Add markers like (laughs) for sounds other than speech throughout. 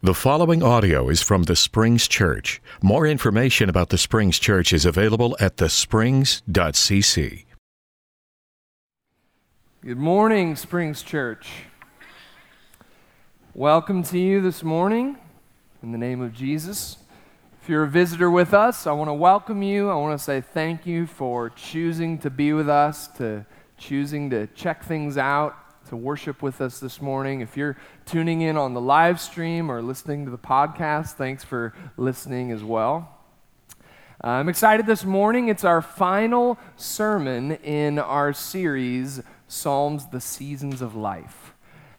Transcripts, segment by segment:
The following audio is from the Springs Church. More information about the Springs Church is available at thesprings.cc. Good morning, Springs Church. Welcome to you this morning in the name of Jesus. If you're a visitor with us, I want to welcome you. I want to say thank you for choosing to be with us, to choosing to check things out to worship with us this morning. If you're tuning in on the live stream or listening to the podcast, thanks for listening as well. Uh, I'm excited this morning. It's our final sermon in our series, Psalms, the Seasons of Life.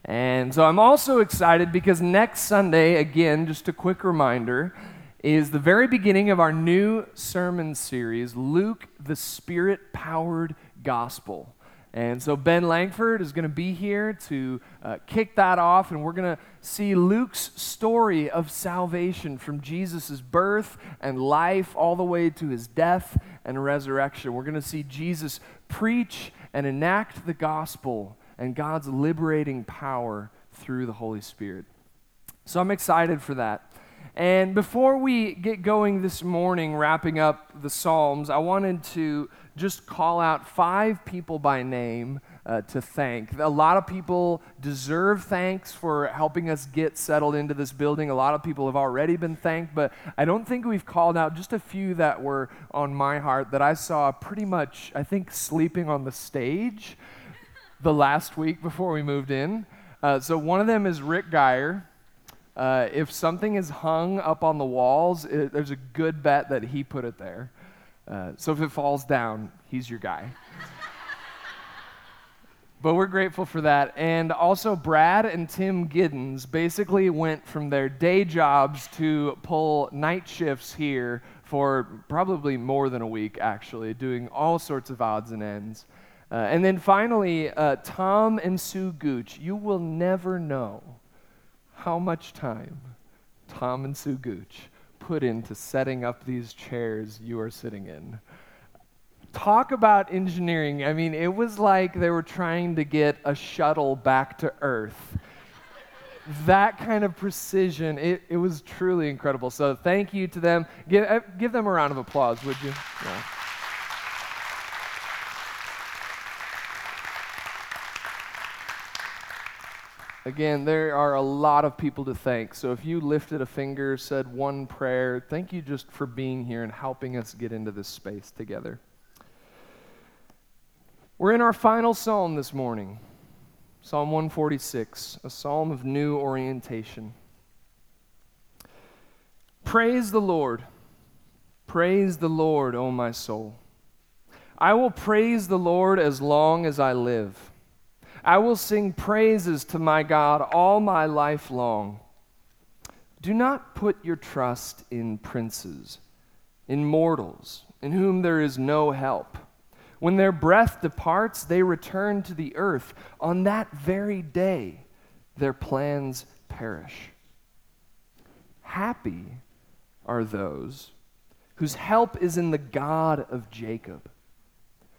And so I'm also excited because next Sunday, again, just a quick reminder, is the very beginning of our new sermon series, Luke, the Spirit Powered Gospel. And so Ben Langford is going to be here to uh, kick that off, and we're going to see Luke's story of salvation from Jesus' birth and life all the way to his death and resurrection. We're going to see Jesus preach and enact the gospel and God's liberating power through the Holy Spirit. So I'm excited for that. And before we get going this morning, wrapping up the Psalms, I wanted to just call out five people by name uh, to thank. A lot of people deserve thanks for helping us get settled into this building. A lot of people have already been thanked, but I don't think we've called out just a few that were on my heart that I saw pretty much, I think, sleeping on the stage the last week before we moved in. Uh, so one of them is Rick Geyer. Uh, if something is hung up on the walls, it, there's a good bet that he put it there. Uh, so if it falls down, he's your guy. but we're grateful for that. And also, Brad and Tim Giddens basically went from their day jobs to pull night shifts here for probably more than a week, actually, doing all sorts of odds and ends. Uh, and then finally, uh, Tom and Sue Gooch. You will never know how much time Tom and Sue Gooch put into setting up these chairs you are sitting in. Talk about engineering. I mean, it was like they were trying to get a shuttle back to Earth. that kind of precision, it, it was truly incredible. So, thank you to them. Give, uh, give them a round of applause, would you? Yeah. Again, there are a lot of people to thank. So if you lifted a finger, said one prayer, thank you just for being here and helping us get into this space together. We're in our final psalm this morning Psalm 146, a psalm of new orientation. Praise the Lord. Praise the Lord, O my soul. I will praise the Lord as long as I live. I will sing praises to my God all my life long. Do not put your trust in princes, in mortals, in whom there is no help. When their breath departs, they return to the earth. On that very day, their plans perish. Happy are those whose help is in the God of Jacob,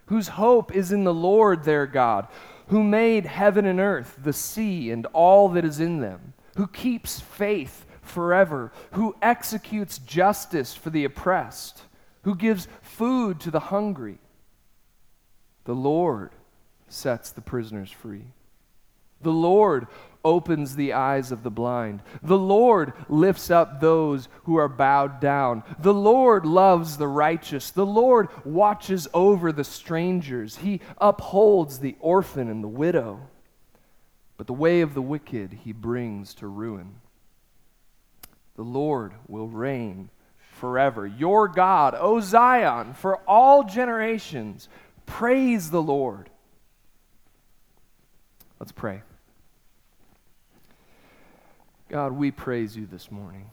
whose hope is in the Lord their God who made heaven and earth, the sea, and all that is in them, who keeps faith forever, who executes justice for the oppressed, who gives food to the hungry. The Lord sets the prisoners free. The Lord opens the eyes of the blind. The Lord lifts up those who are bowed down. The Lord loves the righteous. The Lord watches over the strangers. He upholds the orphan and the widow. But the way of the wicked he brings to ruin. The Lord will reign forever. Your God, O Zion, for all generations, praise the Lord. Let's pray. God, we praise you this morning.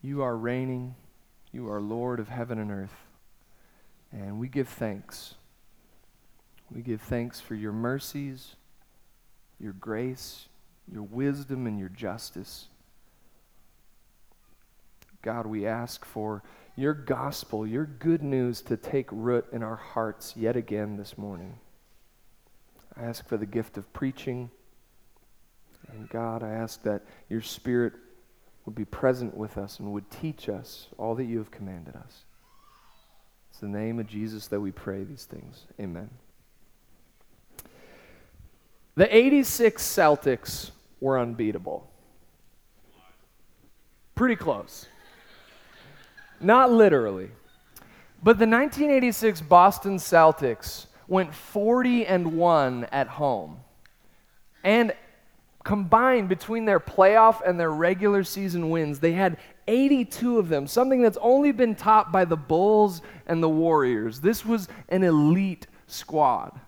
You are reigning, you are Lord of heaven and earth, and we give thanks. We give thanks for your mercies, your grace, your wisdom, and your justice. God, we ask for your gospel, your good news to take root in our hearts yet again this morning. I ask for the gift of preaching. And God, I ask that your Spirit would be present with us and would teach us all that you have commanded us. It's the name of Jesus that we pray these things. Amen. The 86 Celtics were unbeatable. Pretty close. Not literally. But the 1986 Boston Celtics went 40 and 1 at home. And combined between their playoff and their regular season wins, they had 82 of them, something that's only been topped by the Bulls and the Warriors. This was an elite squad.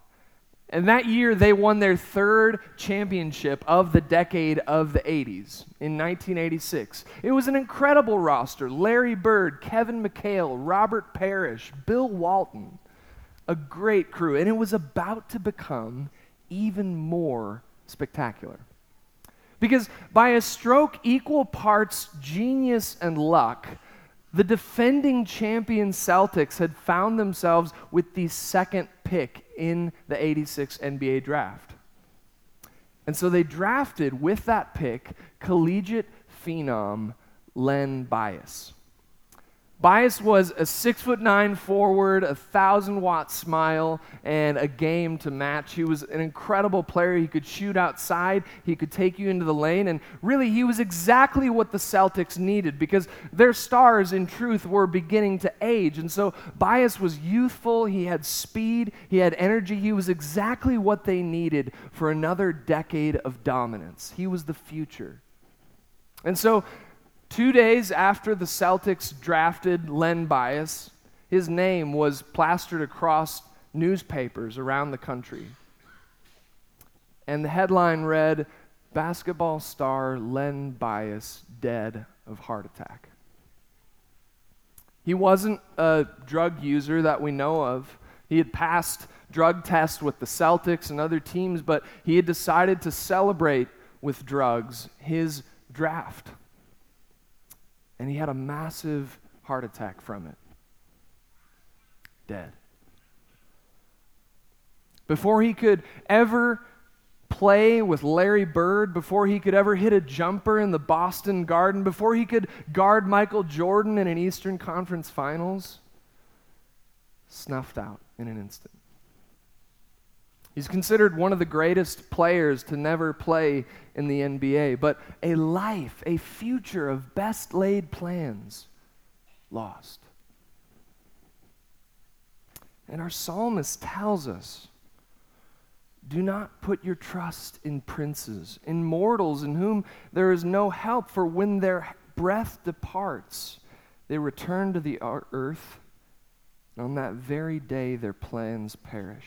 And that year, they won their third championship of the decade of the 80s in 1986. It was an incredible roster Larry Bird, Kevin McHale, Robert Parish, Bill Walton. A great crew. And it was about to become even more spectacular. Because by a stroke equal parts genius and luck, the defending champion Celtics had found themselves with the second pick in the 86 NBA draft. And so they drafted with that pick collegiate phenom Len Bias. Bias was a six foot nine forward, a thousand watt smile, and a game to match. He was an incredible player. He could shoot outside, he could take you into the lane, and really, he was exactly what the Celtics needed because their stars, in truth, were beginning to age. And so, Bias was youthful, he had speed, he had energy. He was exactly what they needed for another decade of dominance. He was the future. And so, Two days after the Celtics drafted Len Bias, his name was plastered across newspapers around the country. And the headline read Basketball star Len Bias dead of heart attack. He wasn't a drug user that we know of. He had passed drug tests with the Celtics and other teams, but he had decided to celebrate with drugs his draft and he had a massive heart attack from it. Dead. Before he could ever play with Larry Bird, before he could ever hit a jumper in the Boston Garden, before he could guard Michael Jordan in an Eastern Conference Finals, snuffed out in an instant. He's considered one of the greatest players to never play in the NBA, but a life, a future of best laid plans lost. And our psalmist tells us do not put your trust in princes, in mortals in whom there is no help, for when their breath departs, they return to the earth, and on that very day their plans perish.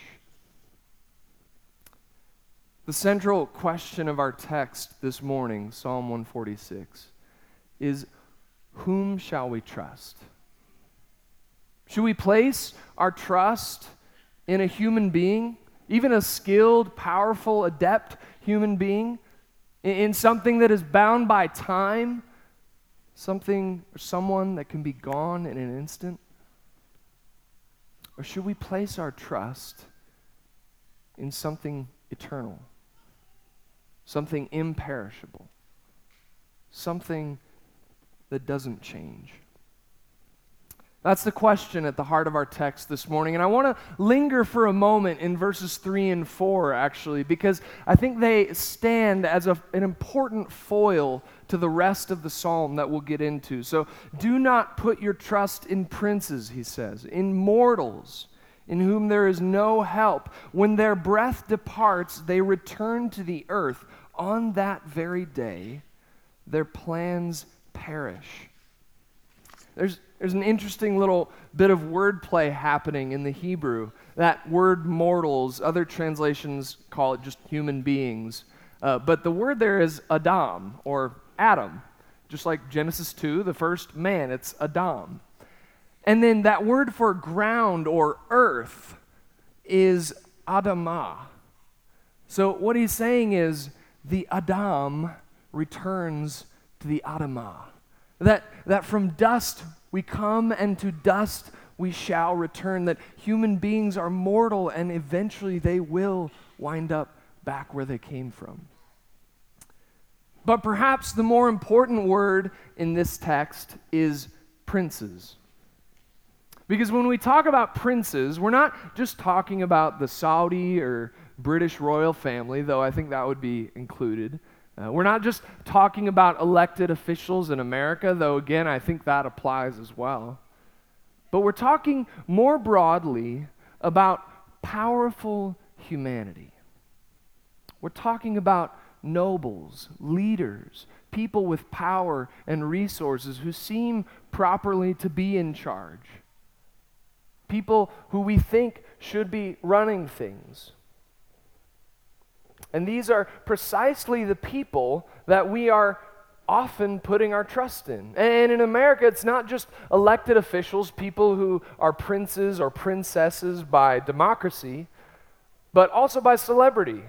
The central question of our text this morning, Psalm 146, is Whom shall we trust? Should we place our trust in a human being, even a skilled, powerful, adept human being, in something that is bound by time, something or someone that can be gone in an instant? Or should we place our trust in something eternal? Something imperishable, something that doesn't change? That's the question at the heart of our text this morning. And I want to linger for a moment in verses 3 and 4, actually, because I think they stand as a, an important foil to the rest of the psalm that we'll get into. So do not put your trust in princes, he says, in mortals in whom there is no help. When their breath departs, they return to the earth. On that very day, their plans perish. There's, there's an interesting little bit of wordplay happening in the Hebrew. That word mortals, other translations call it just human beings. Uh, but the word there is Adam or Adam, just like Genesis 2, the first man, it's Adam. And then that word for ground or earth is Adamah. So what he's saying is the Adam returns to the Adamah. That, that from dust we come and to dust we shall return. That human beings are mortal and eventually they will wind up back where they came from. But perhaps the more important word in this text is princes. Because when we talk about princes, we're not just talking about the Saudi or British royal family, though I think that would be included. Uh, we're not just talking about elected officials in America, though again, I think that applies as well. But we're talking more broadly about powerful humanity. We're talking about nobles, leaders, people with power and resources who seem properly to be in charge people who we think should be running things. And these are precisely the people that we are often putting our trust in. And in America, it's not just elected officials, people who are princes or princesses by democracy, but also by celebrity.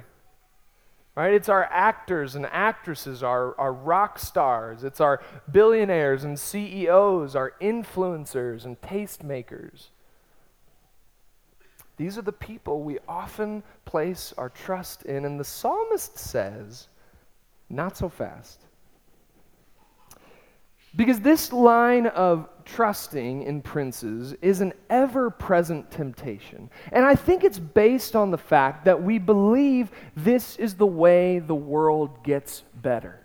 Right? It's our actors and actresses, our, our rock stars, it's our billionaires and CEOs, our influencers and tastemakers. These are the people we often place our trust in. And the psalmist says, not so fast. Because this line of trusting in princes is an ever present temptation. And I think it's based on the fact that we believe this is the way the world gets better.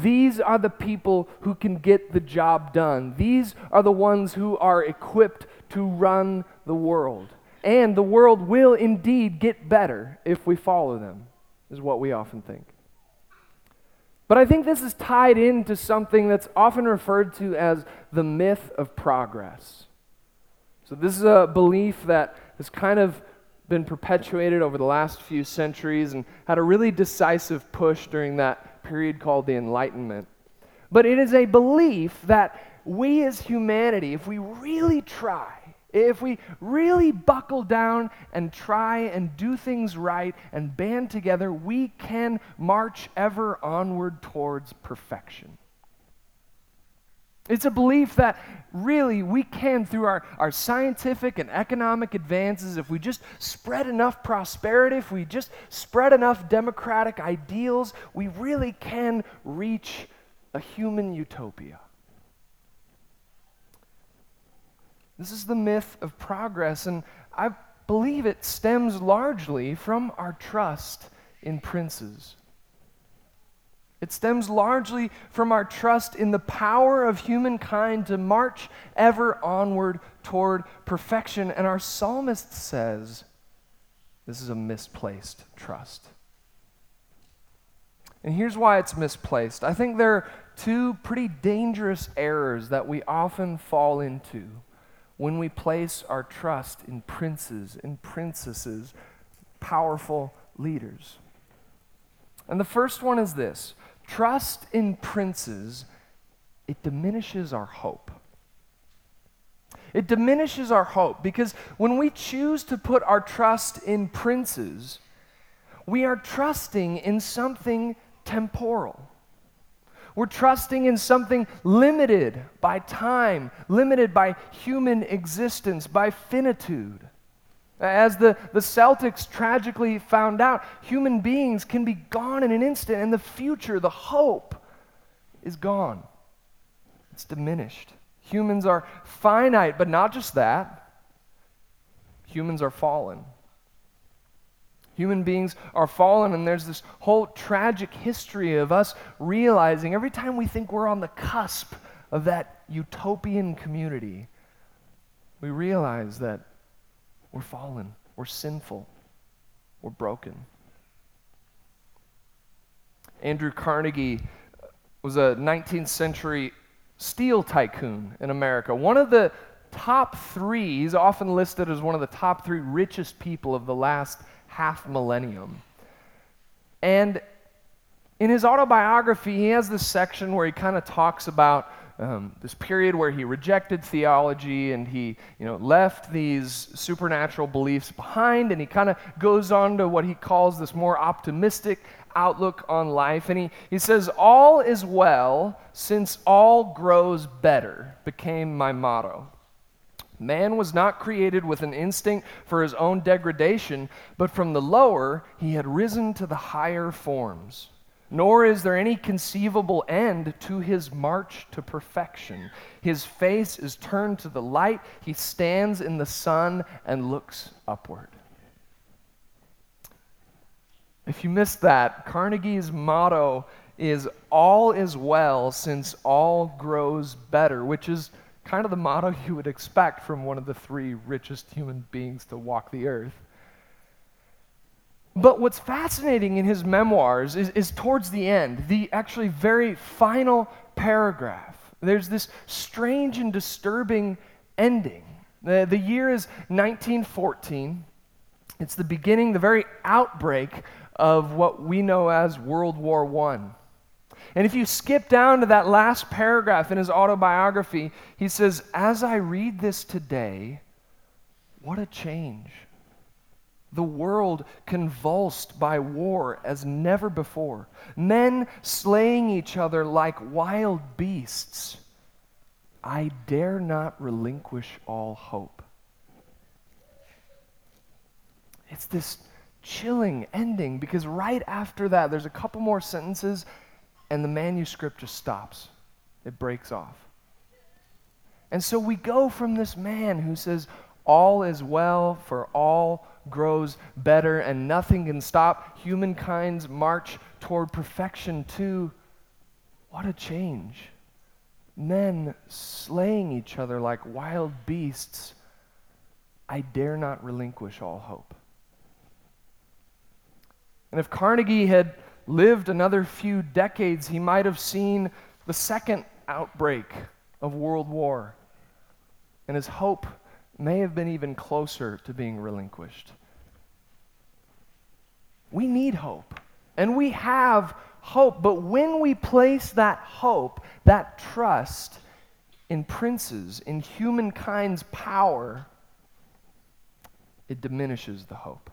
These are the people who can get the job done. These are the ones who are equipped to run the world. And the world will indeed get better if we follow them, is what we often think. But I think this is tied into something that's often referred to as the myth of progress. So, this is a belief that has kind of been perpetuated over the last few centuries and had a really decisive push during that period called the Enlightenment. But it is a belief that we as humanity, if we really try, if we really buckle down and try and do things right and band together, we can march ever onward towards perfection. It's a belief that really we can, through our, our scientific and economic advances, if we just spread enough prosperity, if we just spread enough democratic ideals, we really can reach a human utopia. This is the myth of progress, and I believe it stems largely from our trust in princes. It stems largely from our trust in the power of humankind to march ever onward toward perfection. And our psalmist says this is a misplaced trust. And here's why it's misplaced. I think there are two pretty dangerous errors that we often fall into when we place our trust in princes and princesses, powerful leaders. And the first one is this trust in princes, it diminishes our hope. It diminishes our hope because when we choose to put our trust in princes, we are trusting in something temporal. We're trusting in something limited by time, limited by human existence, by finitude. As the, the Celtics tragically found out, human beings can be gone in an instant, and the future, the hope, is gone. It's diminished. Humans are finite, but not just that. Humans are fallen. Human beings are fallen, and there's this whole tragic history of us realizing every time we think we're on the cusp of that utopian community, we realize that we're fallen, we're sinful, we're broken. Andrew Carnegie was a 19th century steel tycoon in America. One of the top three, he's often listed as one of the top three richest people of the last half millennium. And in his autobiography, he has this section where he kind of talks about um, this period where he rejected theology and he you know, left these supernatural beliefs behind, and he kind of goes on to what he calls this more optimistic outlook on life. And he, he says, All is well since all grows better, became my motto. Man was not created with an instinct for his own degradation, but from the lower, he had risen to the higher forms. nor is there any conceivable end to his march to perfection. His face is turned to the light, he stands in the sun and looks upward. If you missed that, Carnegie's motto is all is well since all grows better, which is kind of the motto (laughs) you would expect from one of the three richest human beings to walk the earth. But what's fascinating in his memoirs is, is towards the end, the actually very final paragraph. There's this strange and disturbing ending. The, the year is 1914. It's the beginning, the very outbreak of what we know as World War I. And if you skip down to that last paragraph in his autobiography, he says, As I read this today, what a change the world convulsed by war as never before, men slaying each other like wild beasts. I dare not relinquish all hope. It's this chilling ending because right after that, there's a couple more sentences and the manuscript just stops. It breaks off. And so we go from this man who says, All is well, for all grows better and nothing can stop humankind's march toward perfection, to What a change. Men slaying each other like wild beasts. I dare not relinquish all hope. And if Carnegie had lived another few decades, he might have seen the second outbreak of World War. And his hope may have been even closer to being relinquished. We need hope, and we have hope, but when we place that hope, that trust in princes, in humankind's power, it diminishes the hope.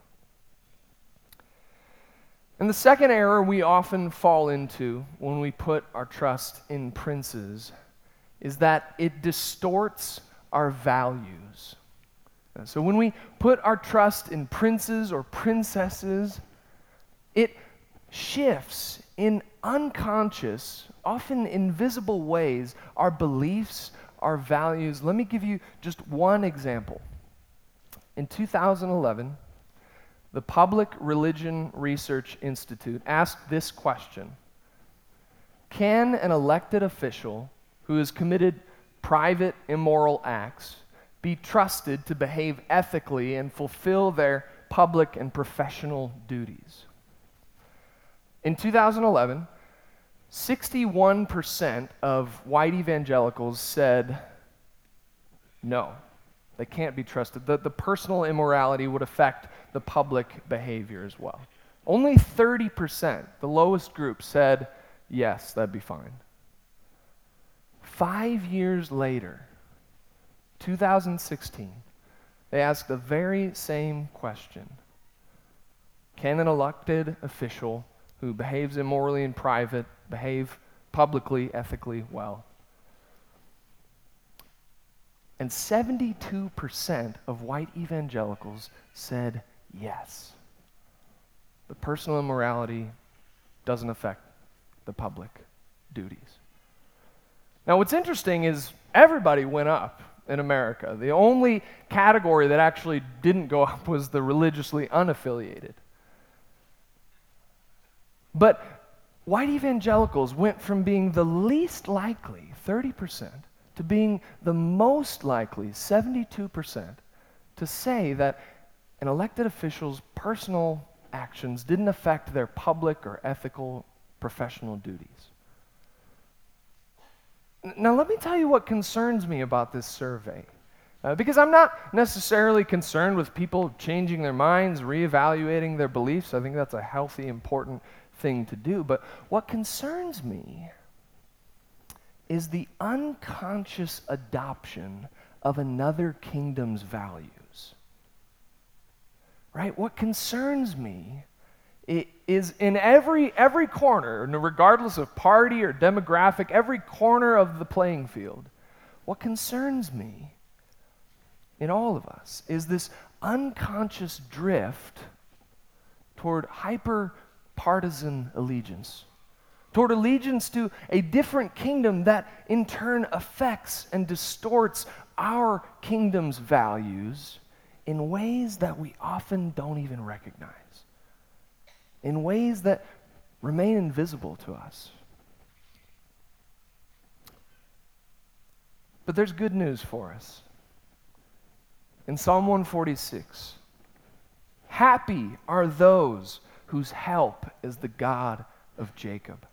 And the second error we often fall into when we put our trust in princes is that it distorts our values. So when we put our trust in princes or princesses, it shifts in unconscious, often invisible ways our beliefs, our values. Let me give you just one example. In 2011, the Public Religion Research Institute asked this question Can an elected official who has committed private immoral acts be trusted to behave ethically and fulfill their public and professional duties? In 2011, 61% of white evangelicals said no, they can't be trusted. The, the personal immorality would affect the public behavior as well. Only 30%, the lowest group, said yes, that'd be fine. Five years later, 2016, they asked the very same question Can an elected official who behaves immorally in private behave publicly, ethically well? And 72% of white evangelicals said yes. The personal immorality doesn't affect the public duties. Now, what's interesting is everybody went up in America. The only category that actually didn't go (laughs) up was the religiously unaffiliated. But white evangelicals went from being the least likely, 30%, to being the most likely, 72%, to say that an elected official's personal actions didn't affect their public or ethical professional duties. Now, let me tell you what concerns me about this survey. Uh, because I'm not necessarily concerned with people changing their minds, reevaluating their beliefs. I think that's a healthy, important thing to do. But what concerns me is the unconscious adoption of another kingdom's values. Right? What concerns me is in every, every corner, regardless of party or demographic, every corner of the playing field, what concerns me in all of us is this unconscious drift toward hyper partisan allegiance toward allegiance to a different kingdom that in turn affects and distorts our kingdom's values in ways that we often don't even recognize, in ways that remain invisible to us. But there's good news for us. In Psalm 146, happy are those whose help is the God of Jacob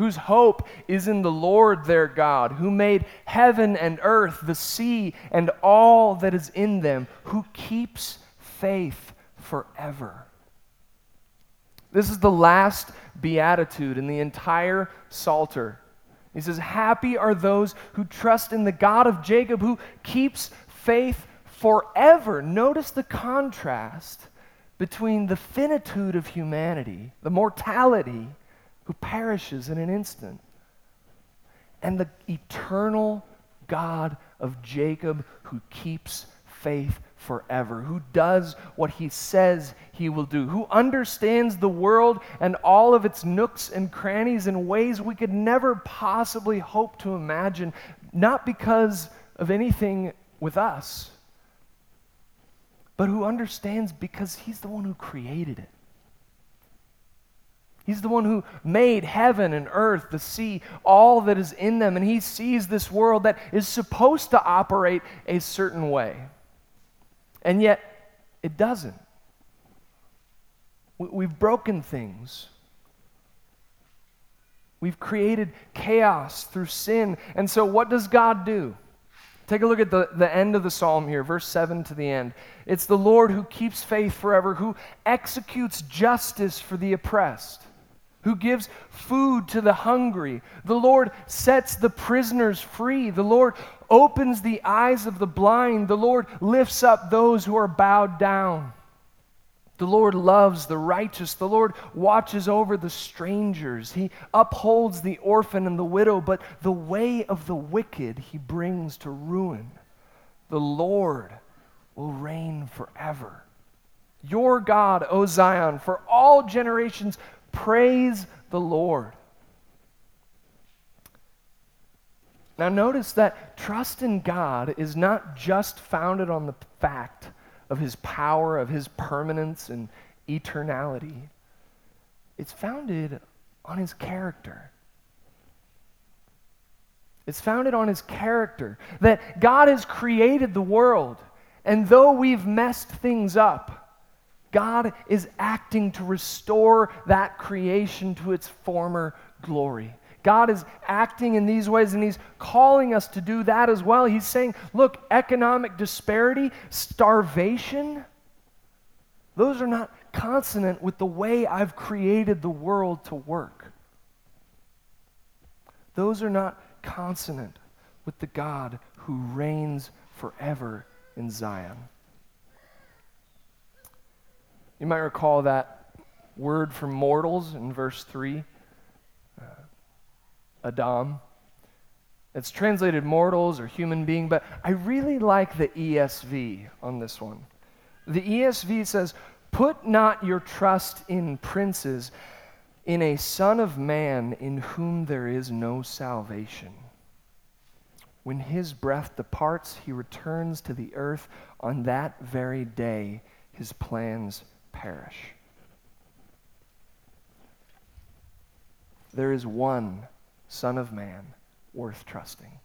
whose hope is in the Lord their God, who made heaven and earth, the sea, and all that is in them, who keeps faith forever. This is the last beatitude in the entire Psalter. He says, Happy are those who trust in the God of Jacob, who keeps faith forever. Notice the contrast between the finitude of humanity, the mortality, who perishes in an instant, and the eternal God of Jacob who keeps faith forever, who does what he says he will do, who understands the world and all of its nooks and crannies in ways we could never possibly hope to imagine, not because of anything with us, but who understands because he's the one who created it. He's the one who made heaven and earth, the sea, all that is in them. And he sees this world that is supposed to operate a certain way. And yet, it doesn't. We've broken things. We've created chaos through sin. And so, what does God do? Take a look at the, the end of the psalm here, verse 7 to the end. It's the Lord who keeps faith forever, who executes justice for the oppressed who gives food to the hungry. The Lord sets the prisoners free. The Lord opens the eyes of the blind. The Lord lifts up those who are bowed down. The Lord loves the righteous. The Lord watches over the strangers. He upholds the orphan and the widow, but the way of the wicked he brings to ruin. The Lord will reign forever. Your God, O Zion, for all generations Praise the Lord. Now, notice that trust in God is not just founded on the fact of his power, of his permanence and eternality, it's founded on his character. It's founded on his character that God has created the world, and though we've messed things up, God is acting to restore that creation to its former glory. God is acting in these ways and He's calling us to do that as well. He's saying, look, economic disparity, starvation, those are not consonant with the way I've created the world to work. Those are not consonant with the God who reigns forever in Zion. You might recall that word for mortals in verse 3 uh, Adam. It's translated mortals or human being, but I really like the ESV on this one. The ESV says, Put not your trust in princes, in a son of man in whom there is no salvation. When his breath departs, he returns to the earth. On that very day, his plans perish. There is one Son of Man worth trusting.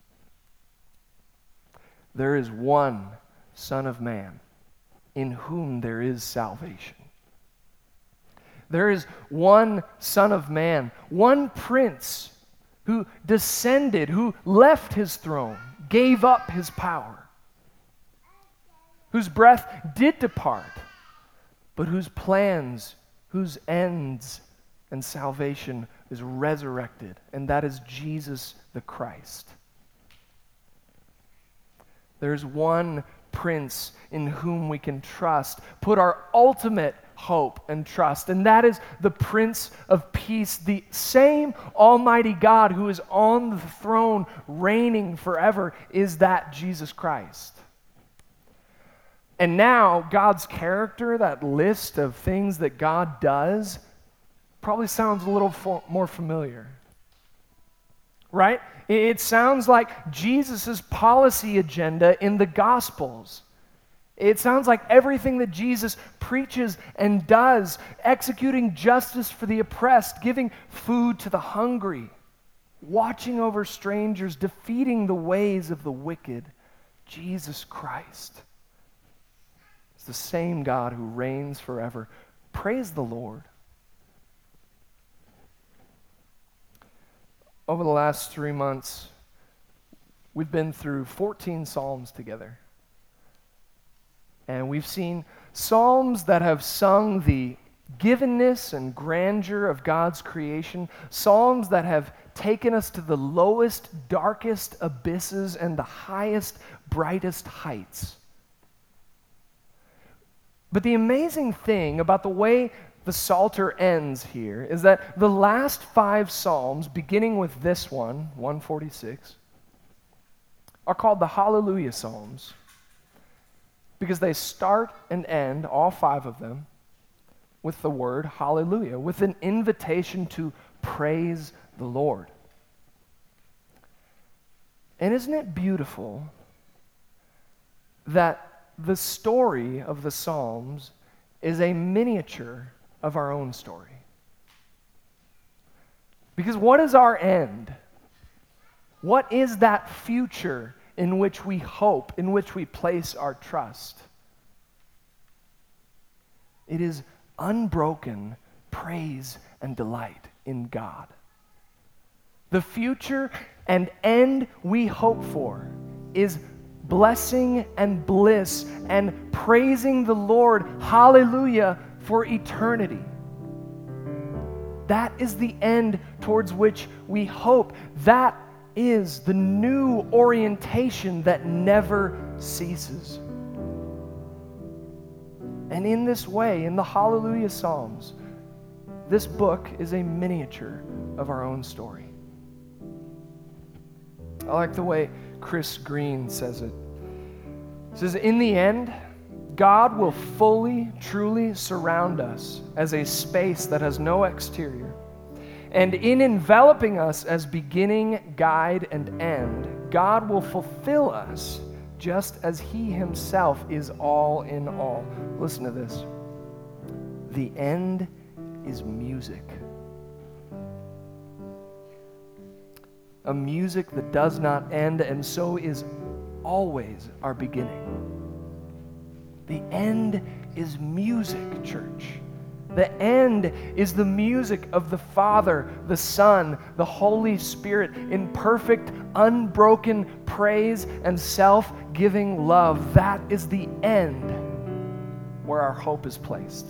There is one Son of Man in whom there is salvation. There is one Son of Man, one Prince who descended, who left his throne, gave up his power, whose breath did depart but whose plans, whose ends and salvation is resurrected, and that is Jesus the Christ. There's one prince in whom we can trust, put our ultimate hope and trust, and that is the Prince of Peace, the same Almighty God who is on the throne reigning forever, is that Jesus Christ. And now, God's character, that list of things that God does, probably sounds a little more familiar. Right? It sounds like Jesus' policy agenda in the Gospels. It sounds like everything that Jesus preaches and does, executing justice for the oppressed, giving food to the hungry, watching over strangers, defeating the ways of the wicked. Jesus Christ is the same God who reigns forever. Praise the Lord. Over the last three months, we've been through 14 Psalms together. And we've seen psalms that have sung the givenness and grandeur of God's creation, psalms that have taken us to the lowest, darkest abysses and the highest, brightest heights. But the amazing thing about the way the Psalter ends here is that the last five Psalms, beginning with this one, 146, are called the Hallelujah Psalms because they start and end, all five of them, with the word hallelujah, with an invitation to praise the Lord. And isn't it beautiful that the story of the Psalms is a miniature of our own story? Because what is our end? What is that future in which we hope, in which we place our trust. It is unbroken praise and delight in God. The future and end we hope for is blessing and bliss and praising the Lord, hallelujah, for eternity. That is the end towards which we hope. That is the new orientation that never ceases. And in this way, in the Hallelujah Psalms, this book is a miniature of our own story. I like the way Chris Green says it. He says, In the end, God will fully, truly surround us as a space that has no exterior and in enveloping us as beginning, guide, and end, God will fulfill us just as He Himself is all in all. Listen to this. The end is music. A music that does not end, and so is always our beginning. The end is music, church. The end is the music of the Father, the Son, the Holy Spirit in perfect, unbroken praise and self giving love. That is the end where our hope is placed.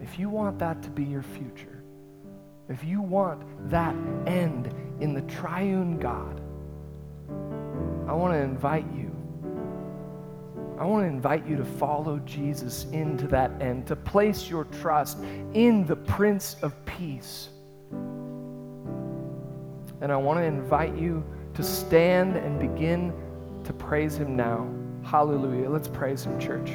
If you want that to be your future, if you want that end in the triune God, I want to invite you I want to invite you to follow Jesus into that end, to place your trust in the Prince of Peace. And I want to invite you to stand and begin to praise him now. Hallelujah. Let's praise him, church.